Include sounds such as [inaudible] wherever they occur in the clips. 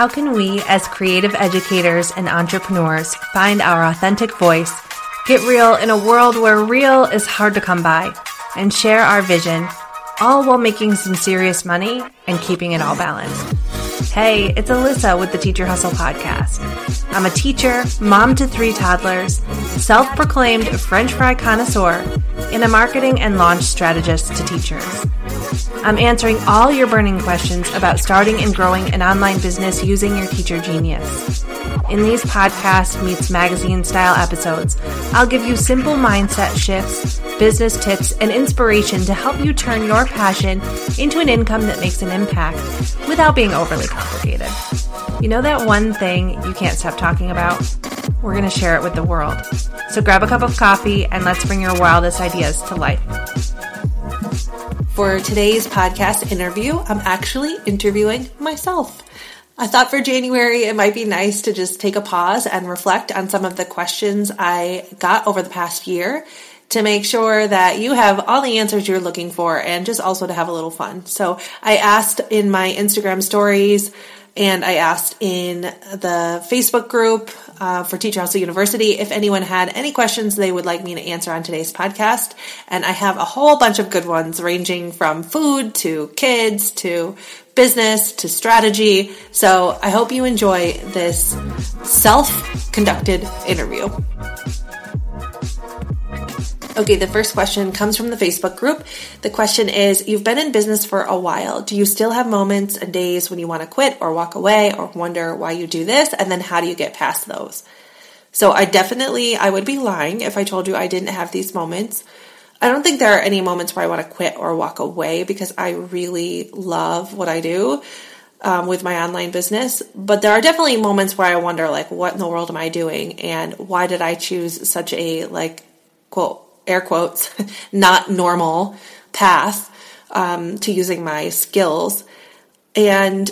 How can we, as creative educators and entrepreneurs, find our authentic voice, get real in a world where real is hard to come by, and share our vision, all while making some serious money and keeping it all balanced? Hey, it's Alissa with the Teacher Hustle Podcast. I'm a teacher, mom to three toddlers, self proclaimed French fry connoisseur, and a marketing and launch strategist to teachers. I'm answering all your burning questions about starting and growing an online business using your teacher genius. In these podcast meets magazine style episodes, I'll give you simple mindset shifts, business tips, and inspiration to help you turn your passion into an income that makes an impact without being overly complicated. You know that one thing you can't stop talking about? We're going to share it with the world. So grab a cup of coffee and let's bring your wildest ideas to life. For today's podcast interview, I'm actually interviewing myself. I thought for January it might be nice to just take a pause and reflect on some of the questions I got over the past year to make sure that you have all the answers you're looking for and just also to have a little fun. So I asked in my Instagram stories and I asked in the Facebook group uh, for Teacher Hustle University if anyone had any questions they would like me to answer on today's podcast. And I have a whole bunch of good ones ranging from food to kids to business to strategy. So I hope you enjoy this self conducted interview. Okay, the first question comes from the Facebook group. The question is You've been in business for a while. Do you still have moments and days when you want to quit or walk away or wonder why you do this? And then how do you get past those? So I definitely, I would be lying if I told you I didn't have these moments. I don't think there are any moments where I want to quit or walk away because I really love what I do. Um, with my online business, but there are definitely moments where I wonder, like, what in the world am I doing, and why did I choose such a like quote air quotes, [laughs] not normal path um, to using my skills. And,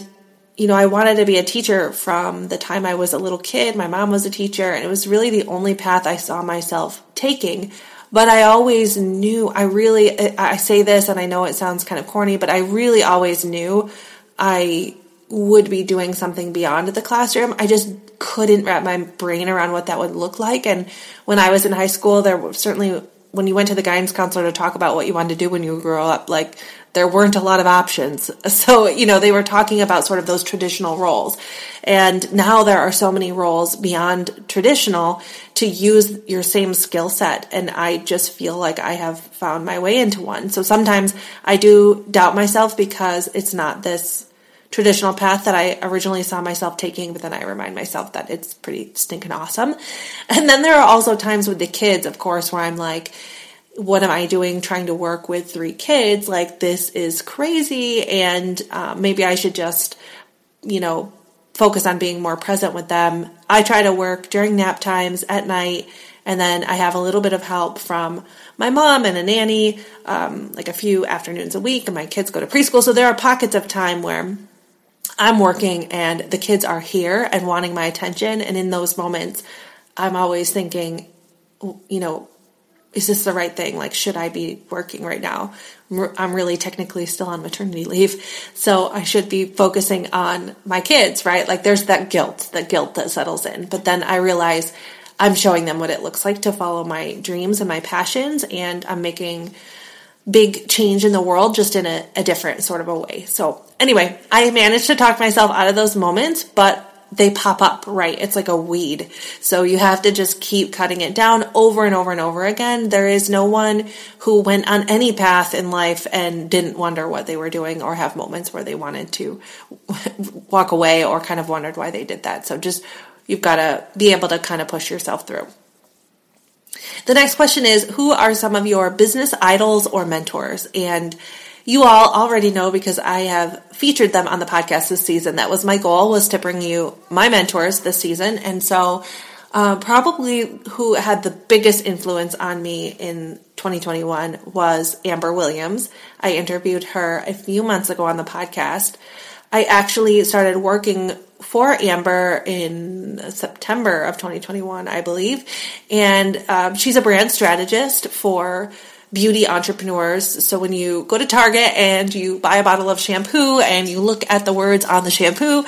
you know, I wanted to be a teacher from the time I was a little kid. My mom was a teacher, and it was really the only path I saw myself taking. But I always knew, I really, I say this and I know it sounds kind of corny, but I really always knew I would be doing something beyond the classroom. I just couldn't wrap my brain around what that would look like. And when I was in high school, there certainly when you went to the guidance counselor to talk about what you wanted to do when you grew up, like there weren't a lot of options. [laughs] So, you know, they were talking about sort of those traditional roles. And now there are so many roles beyond traditional to use your same skill set. And I just feel like I have found my way into one. So sometimes I do doubt myself because it's not this traditional path that I originally saw myself taking, but then I remind myself that it's pretty stinking awesome. [laughs] And then there are also times with the kids, of course, where I'm like, what am I doing trying to work with three kids? Like, this is crazy, and uh, maybe I should just, you know, focus on being more present with them. I try to work during nap times at night, and then I have a little bit of help from my mom and a nanny, um, like a few afternoons a week, and my kids go to preschool. So there are pockets of time where I'm working and the kids are here and wanting my attention. And in those moments, I'm always thinking, you know, is this the right thing? Like, should I be working right now? I'm really technically still on maternity leave. So I should be focusing on my kids, right? Like, there's that guilt, that guilt that settles in. But then I realize I'm showing them what it looks like to follow my dreams and my passions. And I'm making big change in the world just in a, a different sort of a way. So anyway, I managed to talk myself out of those moments, but they pop up, right? It's like a weed. So you have to just keep cutting it down over and over and over again. There is no one who went on any path in life and didn't wonder what they were doing or have moments where they wanted to [laughs] walk away or kind of wondered why they did that. So just, you've got to be able to kind of push yourself through. The next question is Who are some of your business idols or mentors? And you all already know because I have featured them on the podcast this season. That was my goal was to bring you my mentors this season. And so uh, probably who had the biggest influence on me in 2021 was Amber Williams. I interviewed her a few months ago on the podcast. I actually started working for Amber in September of 2021, I believe. And um, she's a brand strategist for beauty entrepreneurs. So when you go to Target and you buy a bottle of shampoo and you look at the words on the shampoo,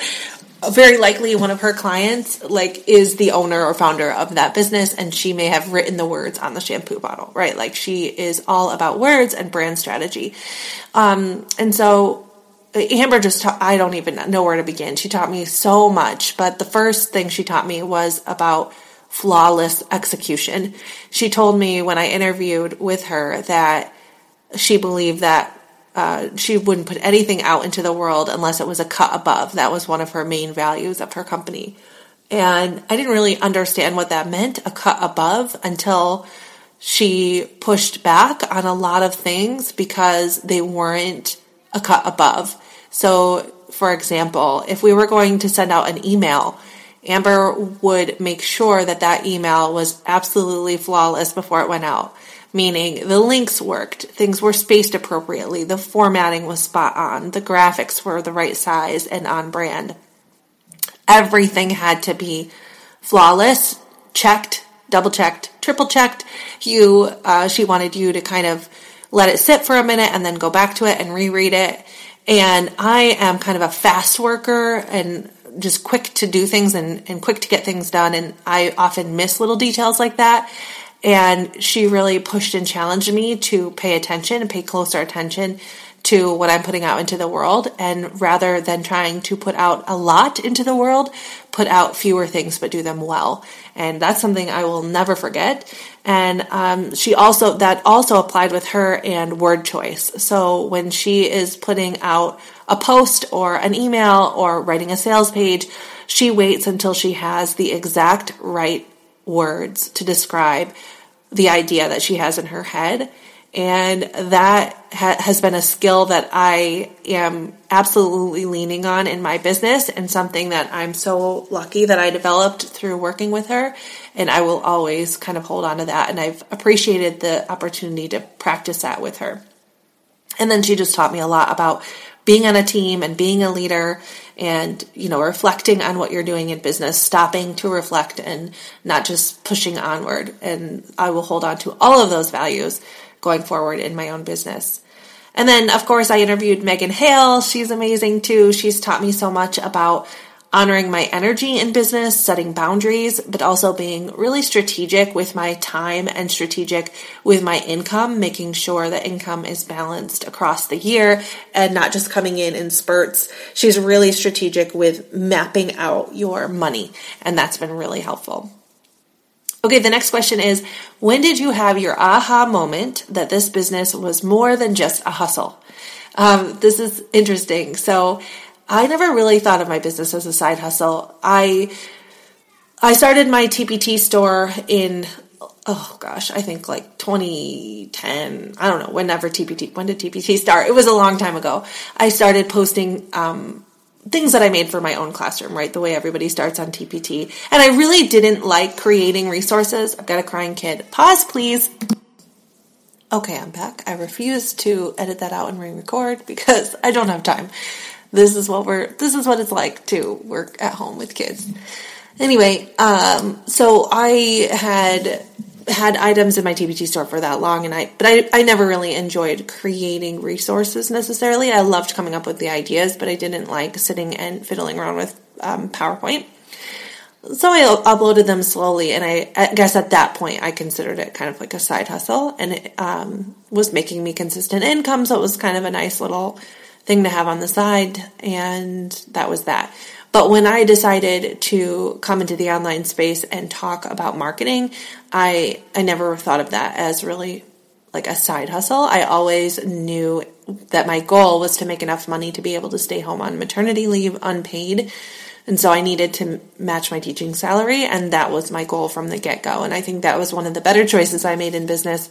very likely one of her clients like is the owner or founder of that business and she may have written the words on the shampoo bottle right like she is all about words and brand strategy um, and so amber just ta- i don't even know where to begin she taught me so much but the first thing she taught me was about flawless execution she told me when i interviewed with her that she believed that uh, she wouldn't put anything out into the world unless it was a cut above. That was one of her main values of her company. And I didn't really understand what that meant, a cut above, until she pushed back on a lot of things because they weren't a cut above. So, for example, if we were going to send out an email, Amber would make sure that that email was absolutely flawless before it went out meaning the links worked, things were spaced appropriately, the formatting was spot on, the graphics were the right size and on brand. Everything had to be flawless, checked, double checked, triple checked. You, uh, she wanted you to kind of let it sit for a minute and then go back to it and reread it. And I am kind of a fast worker and just quick to do things and, and quick to get things done. And I often miss little details like that. And she really pushed and challenged me to pay attention and pay closer attention to what I'm putting out into the world. And rather than trying to put out a lot into the world, put out fewer things but do them well. And that's something I will never forget. And um, she also, that also applied with her and word choice. So when she is putting out a post or an email or writing a sales page, she waits until she has the exact right words to describe the idea that she has in her head. And that ha- has been a skill that I am absolutely leaning on in my business and something that I'm so lucky that I developed through working with her. And I will always kind of hold on to that. And I've appreciated the opportunity to practice that with her. And then she just taught me a lot about being on a team and being a leader and you know reflecting on what you're doing in business stopping to reflect and not just pushing onward and i will hold on to all of those values going forward in my own business and then of course i interviewed megan hale she's amazing too she's taught me so much about honoring my energy in business, setting boundaries, but also being really strategic with my time and strategic with my income, making sure that income is balanced across the year and not just coming in in spurts. She's really strategic with mapping out your money, and that's been really helpful. Okay, the next question is When did you have your aha moment that this business was more than just a hustle? Um, this is interesting. So, I never really thought of my business as a side hustle. I I started my TPT store in oh gosh, I think like 2010. I don't know, whenever TPT, when did TPT start? It was a long time ago. I started posting um, things that I made for my own classroom, right? The way everybody starts on TPT. And I really didn't like creating resources. I've got a crying kid. Pause, please. Okay, I'm back. I refuse to edit that out and re record because I don't have time this is what we're this is what it's like to work at home with kids. Anyway, um, so I had had items in my TPT store for that long and I but I, I never really enjoyed creating resources necessarily. I loved coming up with the ideas, but I didn't like sitting and fiddling around with um, PowerPoint. So I uploaded them slowly, and I, I, guess at that point I considered it kind of like a side hustle, and it um, was making me consistent income. So it was kind of a nice little thing to have on the side, and that was that. But when I decided to come into the online space and talk about marketing, I I never thought of that as really like a side hustle. I always knew that my goal was to make enough money to be able to stay home on maternity leave unpaid. And so I needed to match my teaching salary, and that was my goal from the get go. And I think that was one of the better choices I made in business.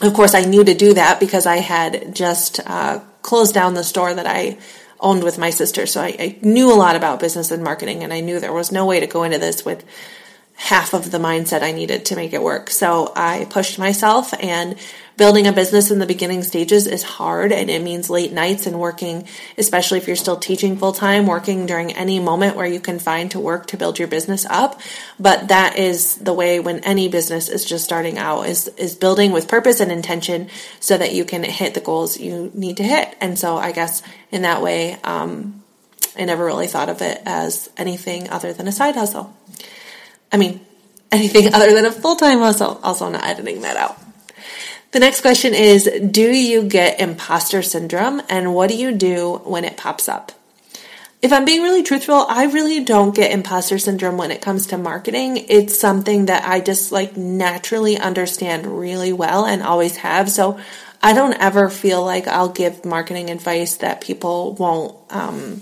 Of course, I knew to do that because I had just uh, closed down the store that I owned with my sister. So I, I, knew a lot about business and marketing, and I knew there was no way to go into this with half of the mindset I needed to make it work. So I pushed myself and building a business in the beginning stages is hard and it means late nights and working, especially if you're still teaching full time, working during any moment where you can find to work to build your business up. But that is the way when any business is just starting out is, is building with purpose and intention so that you can hit the goals you need to hit. And so I guess in that way, um, I never really thought of it as anything other than a side hustle. I mean, anything [laughs] other than a full time hustle. Also, not editing that out. The next question is Do you get imposter syndrome and what do you do when it pops up? If I'm being really truthful, I really don't get imposter syndrome when it comes to marketing. It's something that I just like naturally understand really well and always have. So I don't ever feel like I'll give marketing advice that people won't, um,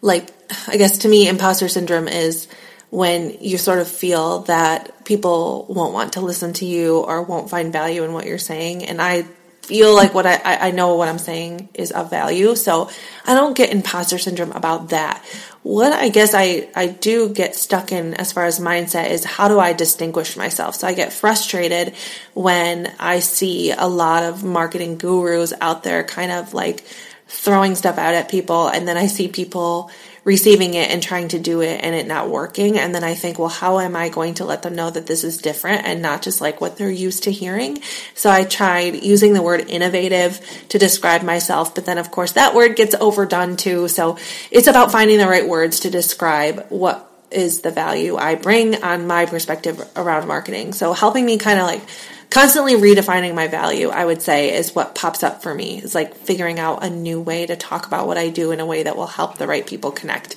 like, I guess to me, imposter syndrome is when you sort of feel that people won't want to listen to you or won't find value in what you're saying. And I feel like what I, I know what I'm saying is of value. So I don't get imposter syndrome about that. What I guess I, I do get stuck in as far as mindset is how do I distinguish myself? So I get frustrated when I see a lot of marketing gurus out there kind of like throwing stuff out at people and then I see people receiving it and trying to do it and it not working. And then I think, well, how am I going to let them know that this is different and not just like what they're used to hearing? So I tried using the word innovative to describe myself, but then of course that word gets overdone too. So it's about finding the right words to describe what is the value I bring on my perspective around marketing. So helping me kind of like constantly redefining my value, I would say, is what pops up for me. Is like figuring out a new way to talk about what I do in a way that will help the right people connect.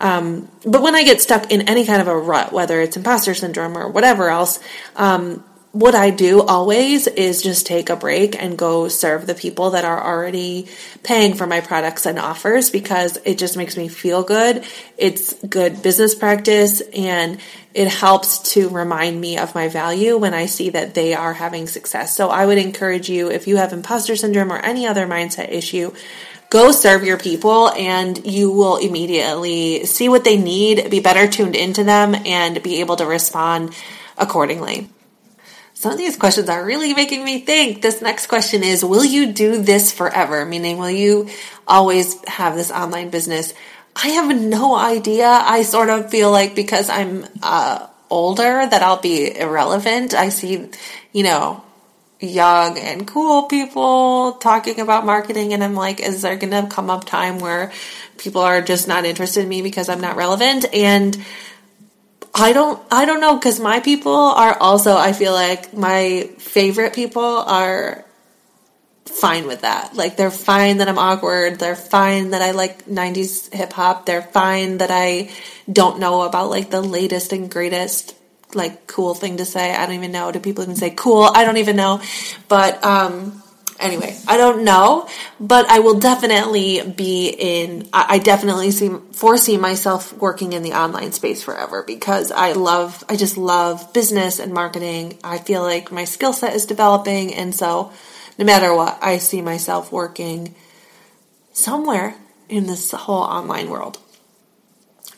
Um, but when I get stuck in any kind of a rut, whether it's imposter syndrome or whatever else, um, what I do always is just take a break and go serve the people that are already paying for my products and offers because it just makes me feel good. It's good business practice and it helps to remind me of my value when I see that they are having success. So I would encourage you, if you have imposter syndrome or any other mindset issue, go serve your people and you will immediately see what they need, be better tuned into them, and be able to respond accordingly. Some of these questions are really making me think. This next question is Will you do this forever? Meaning, will you always have this online business? I have no idea. I sort of feel like because I'm uh, older that I'll be irrelevant. I see, you know, young and cool people talking about marketing and I'm like, is there going to come up time where people are just not interested in me because I'm not relevant? And I don't, I don't know because my people are also, I feel like my favorite people are fine with that. Like they're fine that I'm awkward. They're fine that I like 90s hip hop. They're fine that I don't know about like the latest and greatest like cool thing to say. I don't even know. Do people even say cool? I don't even know. But um anyway, I don't know, but I will definitely be in, I definitely see, foresee myself working in the online space forever because I love, I just love business and marketing. I feel like my skill set is developing. And so no matter what, I see myself working somewhere in this whole online world.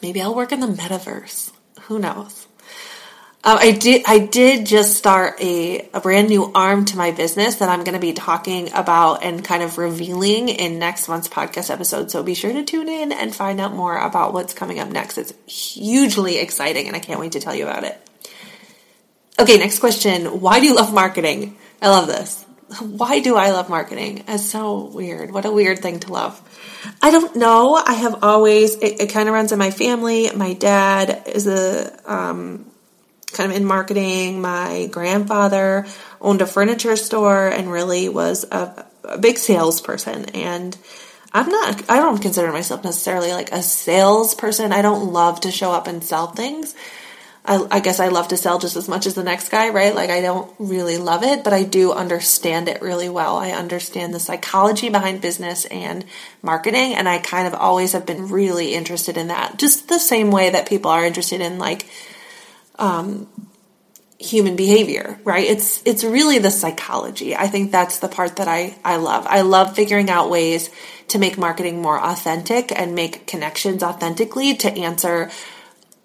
Maybe I'll work in the metaverse. Who knows? Um, I did. I did just start a, a brand new arm to my business that I'm going to be talking about and kind of revealing in next month's podcast episode. So be sure to tune in and find out more about what's coming up next. It's hugely exciting, and I can't wait to tell you about it. Okay, next question. Why do you love marketing? I love this. Why do I love marketing? It's so weird. What a weird thing to love. I don't know. I have always. It, it kind of runs in my family. My dad is a um, kind of in marketing. My grandfather owned a furniture store and really was a, a big salesperson. And I'm not, I don't consider myself necessarily like a salesperson. I don't love to show up and sell things. I, I, guess I love to sell just as much as the next guy, right? Like I don't really love it, but I do understand it really well. I understand the psychology behind business and marketing, and I kind of always have been really interested in that. Just the same way that people are interested in like um, human behavior, right? It's it's really the psychology. I think that's the part that I I love. I love figuring out ways to make marketing more authentic and make connections authentically to answer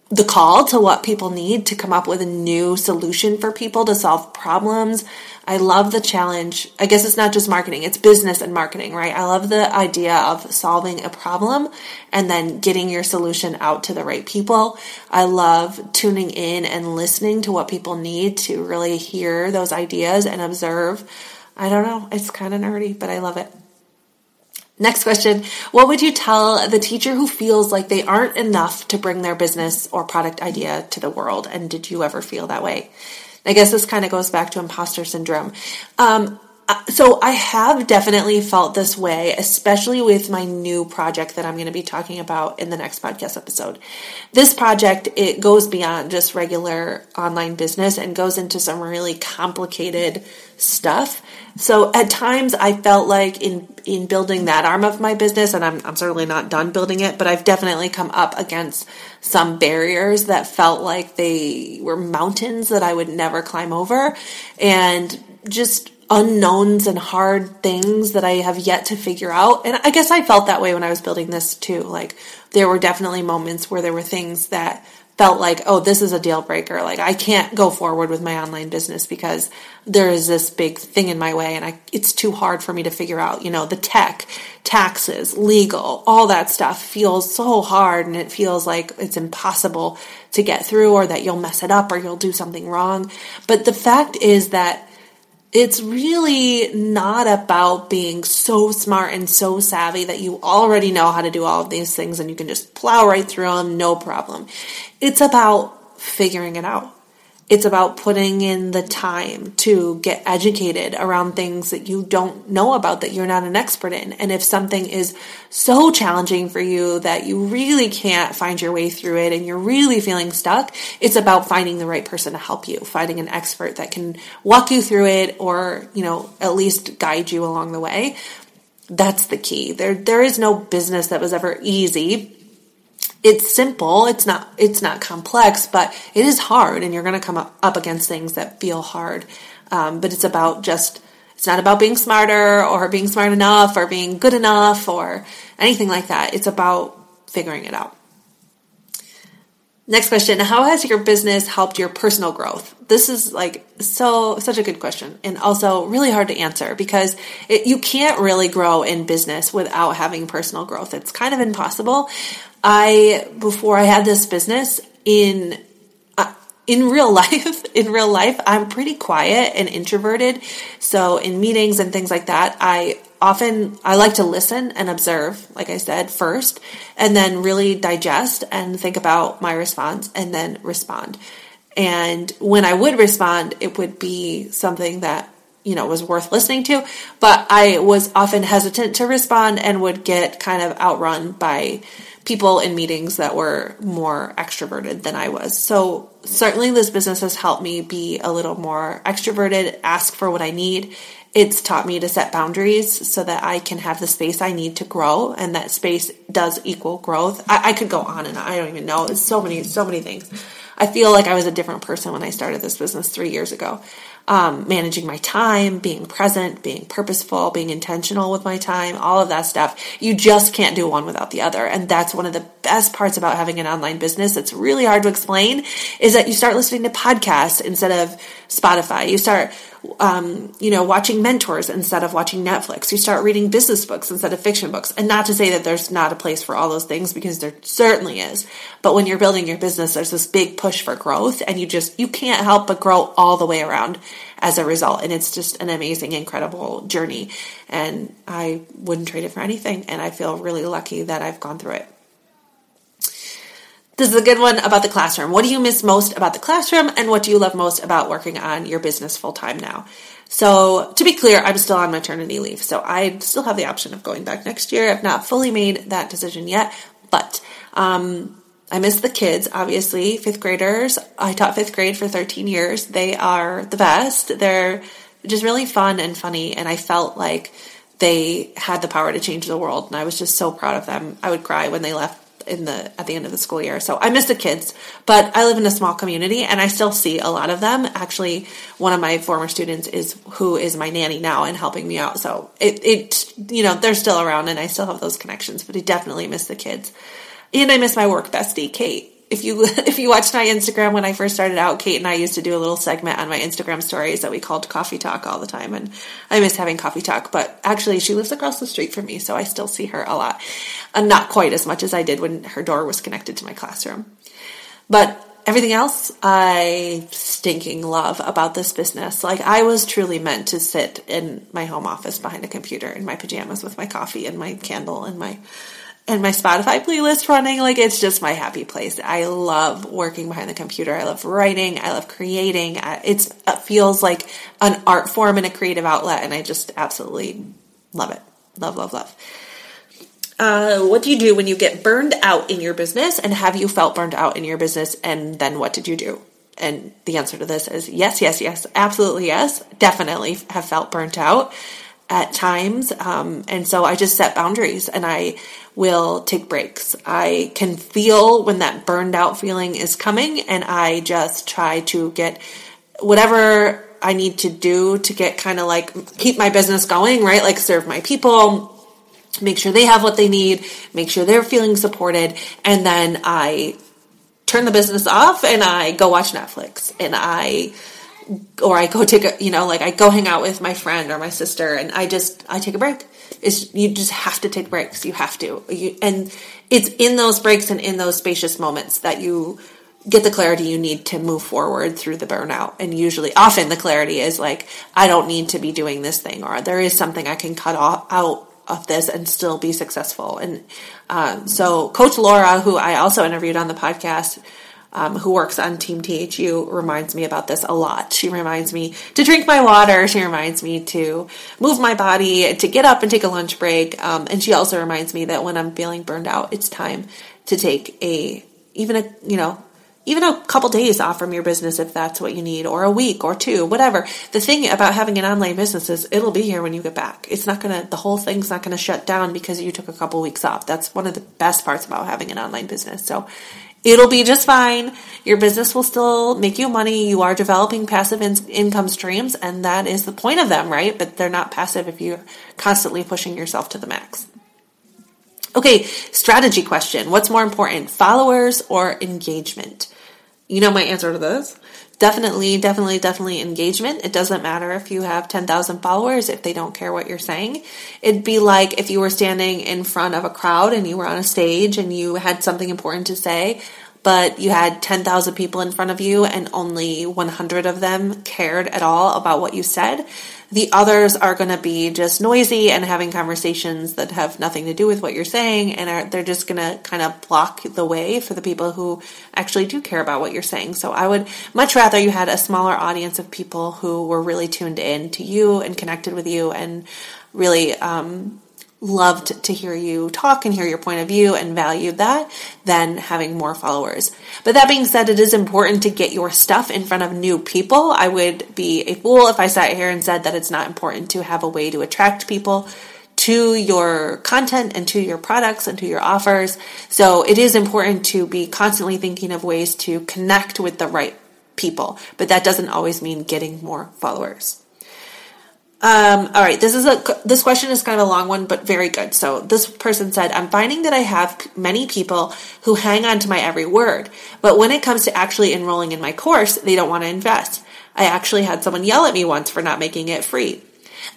the call to what people need to come up with a new solution for people to solve problems. I love the challenge. I guess it's not just marketing, it's business and marketing, right? I love the idea of solving a problem and then getting your solution out to the right people. I love tuning in and listening to what people need to really hear those ideas and observe. I don't know, it's kind of nerdy, but I love it. Next question. What would you tell the teacher who feels like they aren't enough to bring their business or product idea to the world? And did you ever feel that way? I guess this kind of goes back to imposter syndrome. Um, uh, so I have definitely felt this way, especially with my new project that I'm going to be talking about in the next podcast episode. This project, it goes beyond just regular online business and goes into some really complicated stuff. So at times I felt like in, in building that arm of my business, and I'm, I'm certainly not done building it, but I've definitely come up against some barriers that felt like they were mountains that I would never climb over. And just unknowns and hard things that I have yet to figure out. And I guess I felt that way when I was building this too. Like there were definitely moments where there were things that felt like, oh, this is a deal breaker. Like I can't go forward with my online business because there is this big thing in my way and I, it's too hard for me to figure out, you know, the tech, taxes, legal, all that stuff feels so hard and it feels like it's impossible to get through or that you'll mess it up or you'll do something wrong. But the fact is that it's really not about being so smart and so savvy that you already know how to do all of these things and you can just plow right through them, no problem. It's about figuring it out. It's about putting in the time to get educated around things that you don't know about, that you're not an expert in. And if something is so challenging for you that you really can't find your way through it and you're really feeling stuck, it's about finding the right person to help you, finding an expert that can walk you through it or, you know, at least guide you along the way. That's the key. There, there is no business that was ever easy it's simple it's not it's not complex but it is hard and you're going to come up, up against things that feel hard. Um, but it's about just it's not about being smarter or being smart enough or being good enough or anything like that. It's about figuring it out. Next question how has your business helped your personal growth? This is like so such a good question and also really hard to answer because it, you can't really grow in business without having personal growth. It's kind of impossible I before I had this business in uh, in real [laughs] life, in real life, I'm pretty quiet and introverted. So in meetings and things like that, I often I like to listen and observe, like I said, first, and then really digest and think about my response and then respond. And when I would respond, it would be something that you know was worth listening to, but I was often hesitant to respond and would get kind of outrun by people in meetings that were more extroverted than I was. So certainly this business has helped me be a little more extroverted, ask for what I need. It's taught me to set boundaries so that I can have the space I need to grow and that space does equal growth. I, I could go on and on. I don't even know. It's so many, so many things. I feel like I was a different person when I started this business three years ago um, managing my time, being present, being purposeful, being intentional with my time, all of that stuff. You just can't do one without the other. And that's one of the best parts about having an online business. It's really hard to explain is that you start listening to podcasts instead of Spotify. You start um, you know, watching mentors instead of watching Netflix. You start reading business books instead of fiction books. And not to say that there's not a place for all those things because there certainly is. But when you're building your business, there's this big push for growth and you just, you can't help but grow all the way around as a result. And it's just an amazing, incredible journey. And I wouldn't trade it for anything. And I feel really lucky that I've gone through it. This is a good one about the classroom. What do you miss most about the classroom and what do you love most about working on your business full time now? So, to be clear, I'm still on maternity leave. So, I still have the option of going back next year. I've not fully made that decision yet, but um, I miss the kids, obviously. Fifth graders. I taught fifth grade for 13 years. They are the best. They're just really fun and funny. And I felt like they had the power to change the world. And I was just so proud of them. I would cry when they left in the at the end of the school year. So I miss the kids, but I live in a small community and I still see a lot of them. Actually, one of my former students is who is my nanny now and helping me out. So it it you know, they're still around and I still have those connections, but I definitely miss the kids. And I miss my work bestie, Kate if you [laughs] if you watched my Instagram when I first started out, Kate and I used to do a little segment on my Instagram stories that we called Coffee Talk all the time, and I miss having coffee talk. But actually, she lives across the street from me, so I still see her a lot, and not quite as much as I did when her door was connected to my classroom. But everything else I stinking love about this business. Like I was truly meant to sit in my home office behind a computer in my pajamas with my coffee and my candle and my and my Spotify playlist running. Like it's just my happy place. I love working behind the computer. I love writing. I love creating. It's, it feels like an art form and a creative outlet. And I just absolutely love it. Love, love, love. Uh, what do you do when you get burned out in your business? And have you felt burned out in your business? And then what did you do? And the answer to this is yes, yes, yes, absolutely yes. Definitely have felt burnt out at times. Um, and so I just set boundaries and I will take breaks. I can feel when that burned out feeling is coming and I just try to get whatever I need to do to get kind of like keep my business going, right? Like serve my people, make sure they have what they need, make sure they're feeling supported. And then I turn the business off and I go watch Netflix and I or I go take a, you know, like I go hang out with my friend or my sister and I just, I take a break. It's, you just have to take breaks. You have to. You, and it's in those breaks and in those spacious moments that you get the clarity you need to move forward through the burnout. And usually, often the clarity is like, I don't need to be doing this thing or there is something I can cut off, out of this and still be successful. And um, so, Coach Laura, who I also interviewed on the podcast, um, who works on Team THU, reminds me about this a lot. She reminds me to drink my water. She reminds me to move my body, to get up and take a lunch break. Um, and she also reminds me that when I'm feeling burned out, it's time to take a, even a, you know, even a couple days off from your business if that's what you need, or a week or two, whatever. The thing about having an online business is it'll be here when you get back. It's not gonna, the whole thing's not gonna shut down because you took a couple weeks off. That's one of the best parts about having an online business. So It'll be just fine. Your business will still make you money. You are developing passive in- income streams, and that is the point of them, right? But they're not passive if you're constantly pushing yourself to the max. Okay, strategy question. What's more important, followers or engagement? You know my answer to this. Definitely, definitely, definitely engagement. It doesn't matter if you have 10,000 followers if they don't care what you're saying. It'd be like if you were standing in front of a crowd and you were on a stage and you had something important to say, but you had 10,000 people in front of you and only 100 of them cared at all about what you said the others are going to be just noisy and having conversations that have nothing to do with what you're saying, and are, they're just going to kind of block the way for the people who actually do care about what you're saying. So I would much rather you had a smaller audience of people who were really tuned in to you and connected with you and really um, loved to hear you talk and hear your point of view and valued that than having more followers. But that being said, it is important to get your stuff in front of new people. I would be a fool if I sat here and said that it's not important to have a way to attract people to your content and to your products and to your offers. So it is important to be constantly thinking of ways to connect with the right people, but that doesn't always mean getting more followers. Um, all right, this is a this question is kind of a long one, but very good. So this person said, "I'm finding that I have many people who hang on to my every word, but when it comes to actually enrolling in my course, they don't want to invest. I actually had someone yell at me once for not making it free.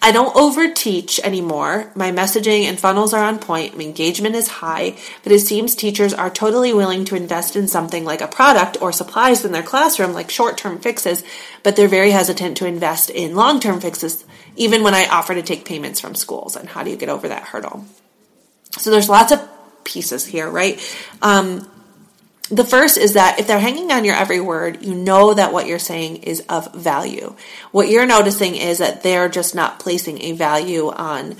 I don't overteach anymore. My messaging and funnels are on point. My engagement is high, but it seems teachers are totally willing to invest in something like a product or supplies in their classroom, like short-term fixes, but they're very hesitant to invest in long-term fixes." even when I offer to take payments from schools. And how do you get over that hurdle? So there's lots of pieces here, right? Um, the first is that if they're hanging on your every word, you know that what you're saying is of value. What you're noticing is that they're just not placing a value on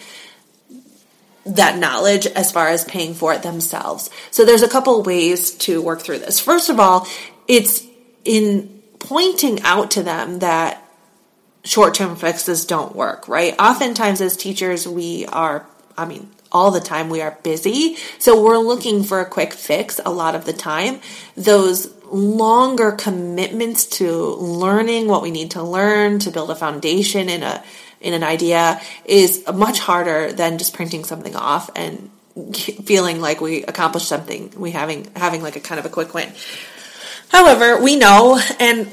that knowledge as far as paying for it themselves. So there's a couple ways to work through this. First of all, it's in pointing out to them that short term fixes don't work, right? Oftentimes, as teachers, we are, I mean, all the time we are busy. So we're looking for a quick fix a lot of the time. Those longer commitments to learning what we need to learn to build a foundation in a in an idea is much harder than just printing something off and [laughs] feeling like we accomplished something we having having like a kind of a quick win however we know and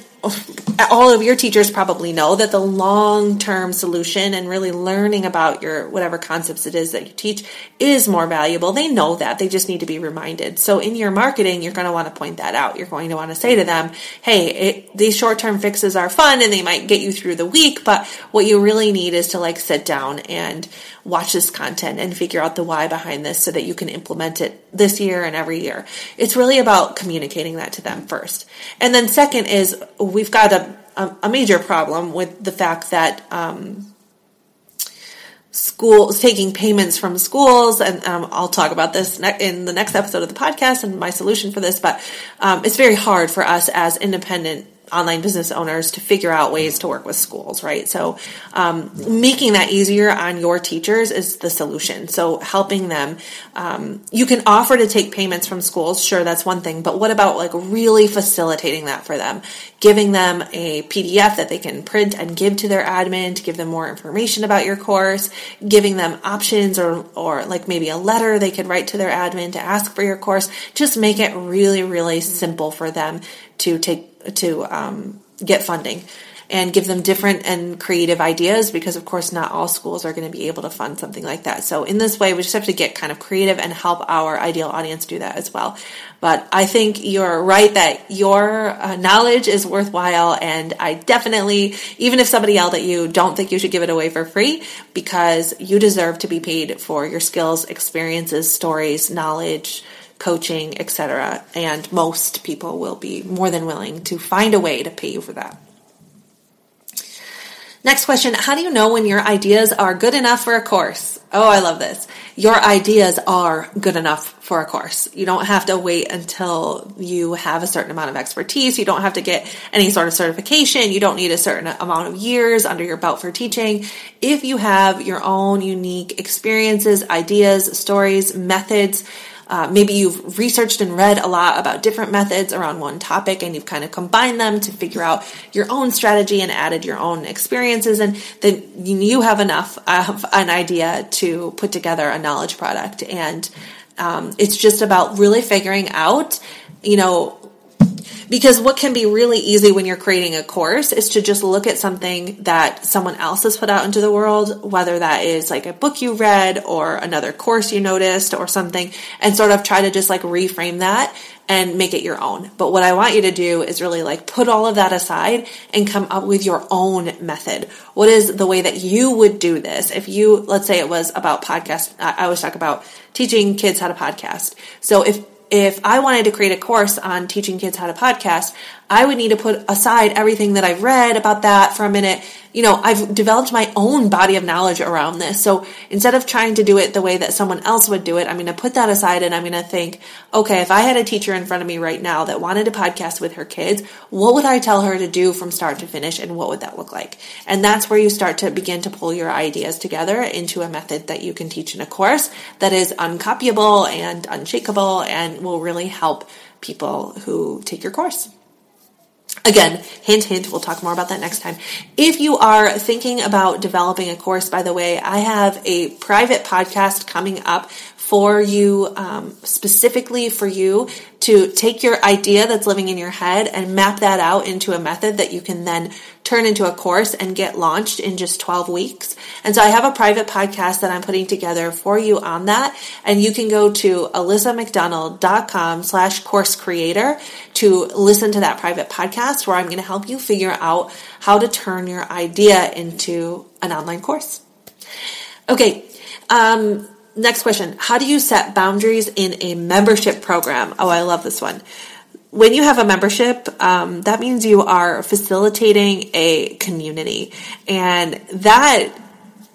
all of your teachers probably know that the long term solution and really learning about your whatever concepts it is that you teach is more valuable. They know that. They just need to be reminded. So in your marketing, you're going to want to point that out. You're going to want to say to them, hey, it, these short term fixes are fun and they might get you through the week, but what you really need is to like sit down and watch this content and figure out the why behind this so that you can implement it this year and every year. It's really about communicating that to them first. And then second is we've got a, a, a major problem with the fact that, um, schools taking payments from schools and um, i'll talk about this in the next episode of the podcast and my solution for this but um, it's very hard for us as independent online business owners to figure out ways to work with schools, right? So, um, making that easier on your teachers is the solution. So, helping them, um, you can offer to take payments from schools, sure, that's one thing, but what about like really facilitating that for them? Giving them a PDF that they can print and give to their admin to give them more information about your course, giving them options or, or like maybe a letter they could write to their admin to ask for your course. Just make it really, really simple for them to take to um, get funding and give them different and creative ideas because of course not all schools are going to be able to fund something like that. So in this way we just have to get kind of creative and help our ideal audience do that as well. But i think you're right that your uh, knowledge is worthwhile and i definitely even if somebody yelled at you don't think you should give it away for free because you deserve to be paid for your skills experiences stories knowledge coaching, etc. And most people will be more than willing to find a way to pay you for that. Next question How do you know when your ideas are good enough for a course? Oh, I love this. Your ideas are good enough for a course. You don't have to wait until you have a certain amount of expertise. You don't have to get any sort of certification. You don't need a certain amount of years under your belt for teaching. If you have your own unique experiences, ideas, stories, methods, uh, maybe you've researched and read a lot about different methods around one topic and you've kind of combined them to figure out your own strategy and added your own experiences. And then you have enough of an idea to put together a knowledge product. And um, it's just about really figuring out, you know, because what can be really easy when you're creating a course is to just look at something that someone else has put out into the world, whether that is like a book you read or another course you noticed or something, and sort of try to just like reframe that and make it your own. But what I want you to do is really like put all of that aside and come up with your own method. What is the way that you would do this? If you, let's say it was about podcast, I always talk about teaching kids how to podcast. So if if I wanted to create a course on teaching kids how to podcast, I would need to put aside everything that I've read about that for a minute. You know, I've developed my own body of knowledge around this. So instead of trying to do it the way that someone else would do it, I'm going to put that aside and I'm going to think, okay, if I had a teacher in front of me right now that wanted to podcast with her kids, what would I tell her to do from start to finish and what would that look like? And that's where you start to begin to pull your ideas together into a method that you can teach in a course that is uncopyable and unshakable and will really help people who take your course. Again, hint, hint, we'll talk more about that next time. If you are thinking about developing a course, by the way, I have a private podcast coming up for you, um, specifically for you to take your idea that's living in your head and map that out into a method that you can then turn into a course and get launched in just 12 weeks. And so I have a private podcast that I'm putting together for you on that. And you can go to alissamcdonald.com slash course creator to listen to that private podcast where I'm going to help you figure out how to turn your idea into an online course. Okay. Um, next question. How do you set boundaries in a membership program? Oh, I love this one when you have a membership, um, that means you are facilitating a community. And that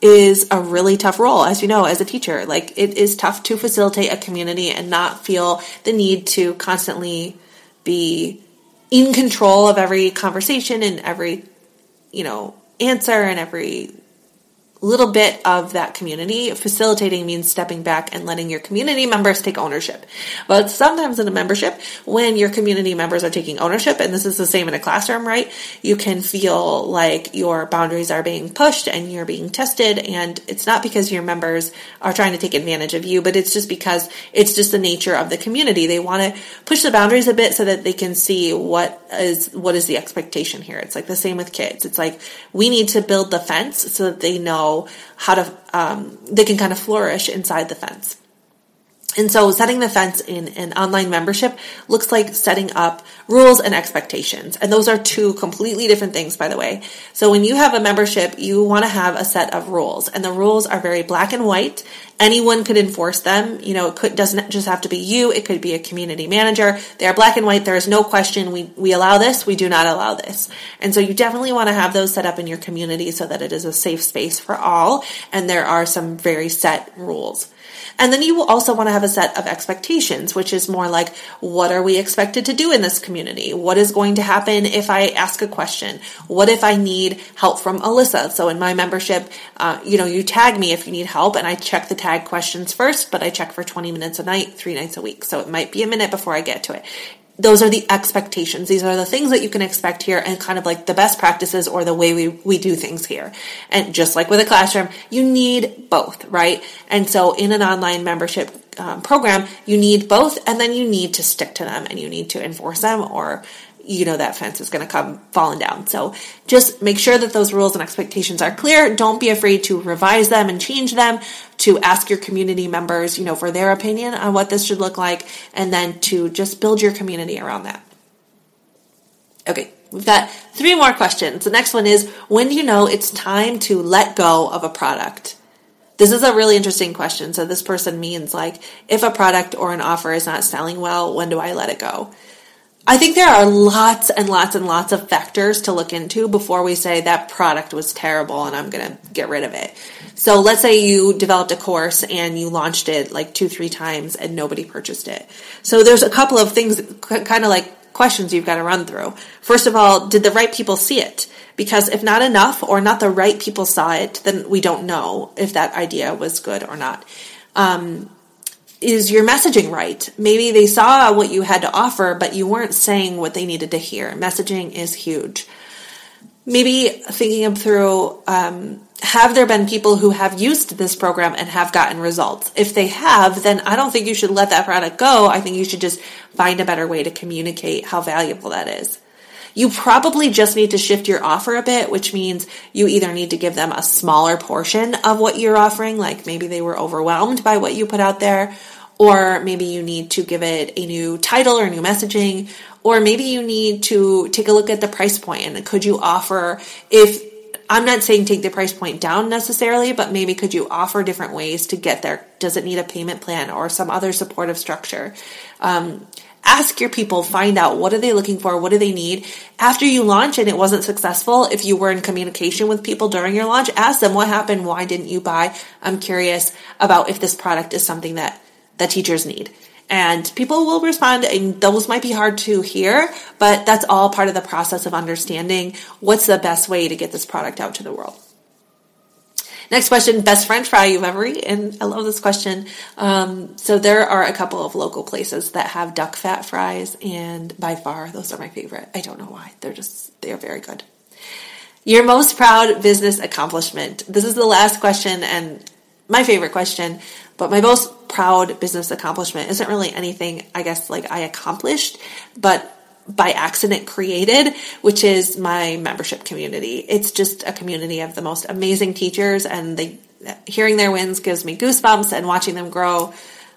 is a really tough role, as you know, as a teacher. Like, it is tough to facilitate a community and not feel the need to constantly be in control of every conversation and every, you know, answer and every little bit of that community. Facilitating means stepping back and letting your community members take ownership. But sometimes in a membership, when your community members are taking ownership, and this is the same in a classroom, right? You can feel like your boundaries are being pushed and you're being tested. And it's not because your members are trying to take advantage of you, but it's just because it's just the nature of the community. They want to push the boundaries a bit so that they can see what is, what is the expectation here. It's like the same with kids. It's like we need to build the fence so that they know how to, um, they can kind of flourish inside the fence. And so setting the fence in an online membership looks like setting up rules and expectations. And those are two completely different things, by the way. So when you have a membership, you want to have a set of rules and the rules are very black and white. Anyone could enforce them. You know, it could, doesn't just have to be you. It could be a community manager. They are black and white. There is no question. We, we allow this. We do not allow this. And so you definitely want to have those set up in your community so that it is a safe space for all. And there are some very set rules. And then you will also want to have a set of expectations, which is more like, what are we expected to do in this community? What is going to happen if I ask a question? What if I need help from Alissa? So in my membership, uh, you know, you tag me if you need help and I check the tag questions first, but I check for 20 minutes a night, three nights a week. So it might be a minute before I get to it those are the expectations. These are the things that you can expect here and kind of like the best practices or the way we, we do things here. And just like with a classroom, you need both, right? And so in an online membership um, program, you need both and then you need to stick to them and you need to enforce them or you know that fence is going to come falling down. So just make sure that those rules and expectations are clear. Don't be afraid to revise them and change them, to ask your community members, you know, for their opinion on what this should look like, and then to just build your community around that. Okay, we've got three more questions. The next one is when do you know it's time to let go of a product? This is a really interesting question. So this person means like if a product or an offer is not selling well, when do I let it go? I think there are lots and lots and lots of factors to look into before we say that product was terrible and I'm going to get rid of it. So let's say you developed a course and you launched it like two, three times and nobody purchased it. So there's a couple of things, kind of like questions you've got to run through. First of all, did the right people see it? Because if not enough or not the right people saw it, then we don't know if that idea was good or not. Um, is your messaging right? Maybe they saw what you had to offer, but you weren't saying what they needed to hear. Messaging is huge. Maybe thinking them through, um, have there been people who have used this program and have gotten results? If they have, then I don't think you should let that product go. I think you should just find a better way to communicate how valuable that is. You probably just need to shift your offer a bit, which means you either need to give them a smaller portion of what you're offering, like maybe they were overwhelmed by what you put out there, or maybe you need to give it a new title or new messaging, or maybe you need to take a look at the price point and could you offer if I'm not saying take the price point down necessarily, but maybe could you offer different ways to get there? Does it need a payment plan or some other supportive structure? Um, ask your people, find out what are they looking for, what do they need. After you launch and it wasn't successful, if you were in communication with people during your launch, ask them what happened, why didn't you buy? I'm curious about if this product is something that that teachers need. And people will respond, and those might be hard to hear, but that's all part of the process of understanding what's the best way to get this product out to the world. Next question, best French fry you've ever eaten? I love this question. Um, so there are a couple of local places that have duck fat fries, and by far, those are my favorite. I don't know why. They're just, they are very good. Your most proud business accomplishment. This is the last question and my favorite question, but my most proud business accomplishment isn't really anything, I guess, like I accomplished, but by accident created, which is my membership community. It's just a community of the most amazing teachers and they, hearing their wins gives me goosebumps and watching them grow,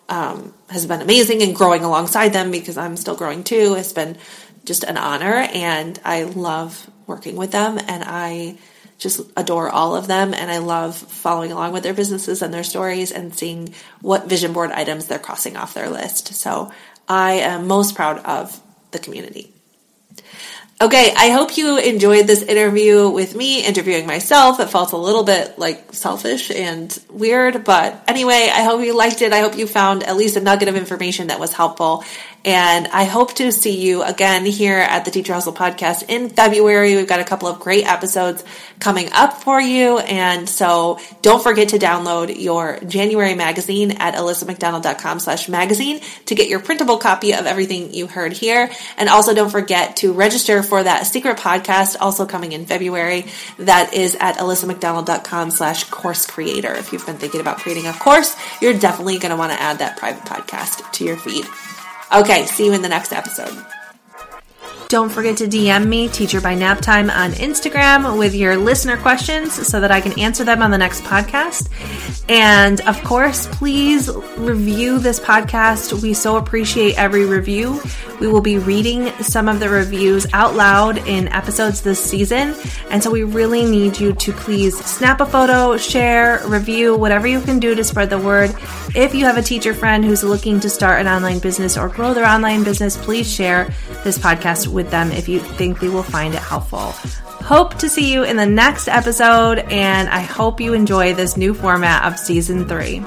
um, has been amazing and growing alongside them because I'm still growing too has been just an honor and I love working with them and I just adore all of them and I love following along with their businesses and their stories and seeing what vision board items they're crossing off their list. So I am most proud of the community. Okay, I hope you enjoyed this interview with me interviewing myself. It felt a little bit like selfish and weird, but anyway, I hope you liked it. I hope you found at least a nugget of information that was helpful. And I hope to see you again here at the Teacher Hustle podcast in February. We've got a couple of great episodes coming up for you. And so don't forget to download your January magazine at alissamcdonald.com slash magazine to get your printable copy of everything you heard here. And also don't forget to register for that secret podcast also coming in February. That is at alissamcdonald.com slash course creator. If you've been thinking about creating a course, you're definitely going to want to add that private podcast to your feed. Okay, see you in the next episode. Don't forget to DM me, Teacher by Nap Time, on Instagram with your listener questions so that I can answer them on the next podcast. And of course, please review this podcast. We so appreciate every review. We will be reading some of the reviews out loud in episodes this season. And so we really need you to please snap a photo, share, review, whatever you can do to spread the word. If you have a teacher friend who's looking to start an online business or grow their online business, please share this podcast with them if you think they will find it helpful. Hope to see you in the next episode, and I hope you enjoy this new format of season three.